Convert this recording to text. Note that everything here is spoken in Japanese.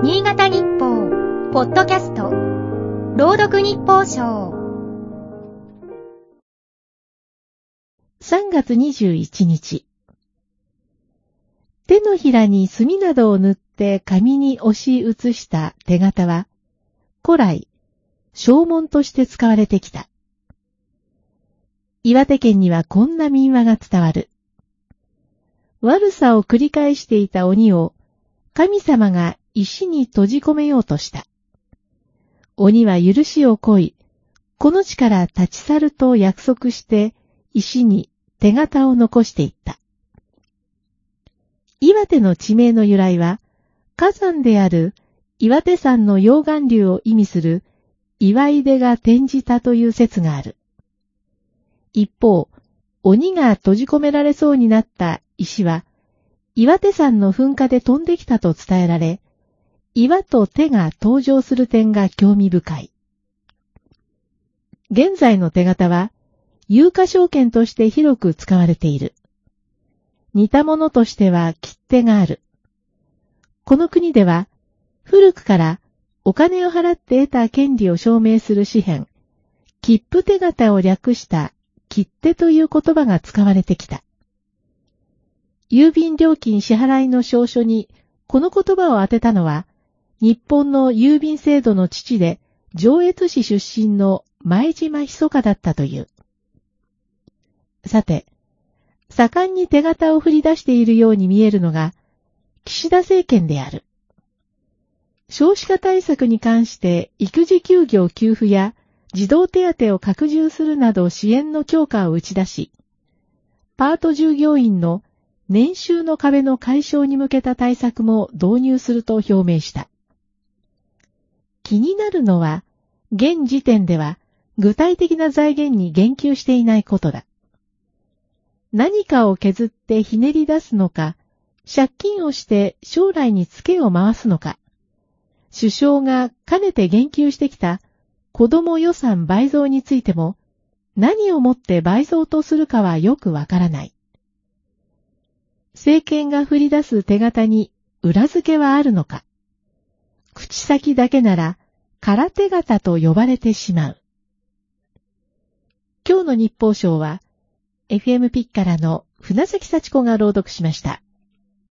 新潟日報、ポッドキャスト、朗読日報賞。3月21日。手のひらに墨などを塗って紙に押し写した手形は、古来、証文として使われてきた。岩手県にはこんな民話が伝わる。悪さを繰り返していた鬼を神様が石に閉じ込めようとした。鬼は許しをこい、この地から立ち去ると約束して石に手形を残していった。岩手の地名の由来は、火山である岩手山の溶岩流を意味する岩井出が転じたという説がある。一方、鬼が閉じ込められそうになった石は、岩手山の噴火で飛んできたと伝えられ、岩と手が登場する点が興味深い。現在の手形は、有価証券として広く使われている。似たものとしては切手がある。この国では、古くからお金を払って得た権利を証明する紙幣、切符手形を略した切手という言葉が使われてきた。郵便料金支払いの証書にこの言葉を当てたのは、日本の郵便制度の父で上越市出身の前島密かだったという。さて、盛んに手形を振り出しているように見えるのが、岸田政権である。少子化対策に関して育児休業給付や児童手当を拡充するなど支援の強化を打ち出し、パート従業員の年収の壁の解消に向けた対策も導入すると表明した。気になるのは、現時点では具体的な財源に言及していないことだ。何かを削ってひねり出すのか、借金をして将来に付けを回すのか、首相がかねて言及してきた子供予算倍増についても、何をもって倍増とするかはよくわからない。政権が振り出す手形に裏付けはあるのか。口先だけなら空手型と呼ばれてしまう。今日の日報賞は、FM ピッカラの船崎幸子が朗読しました。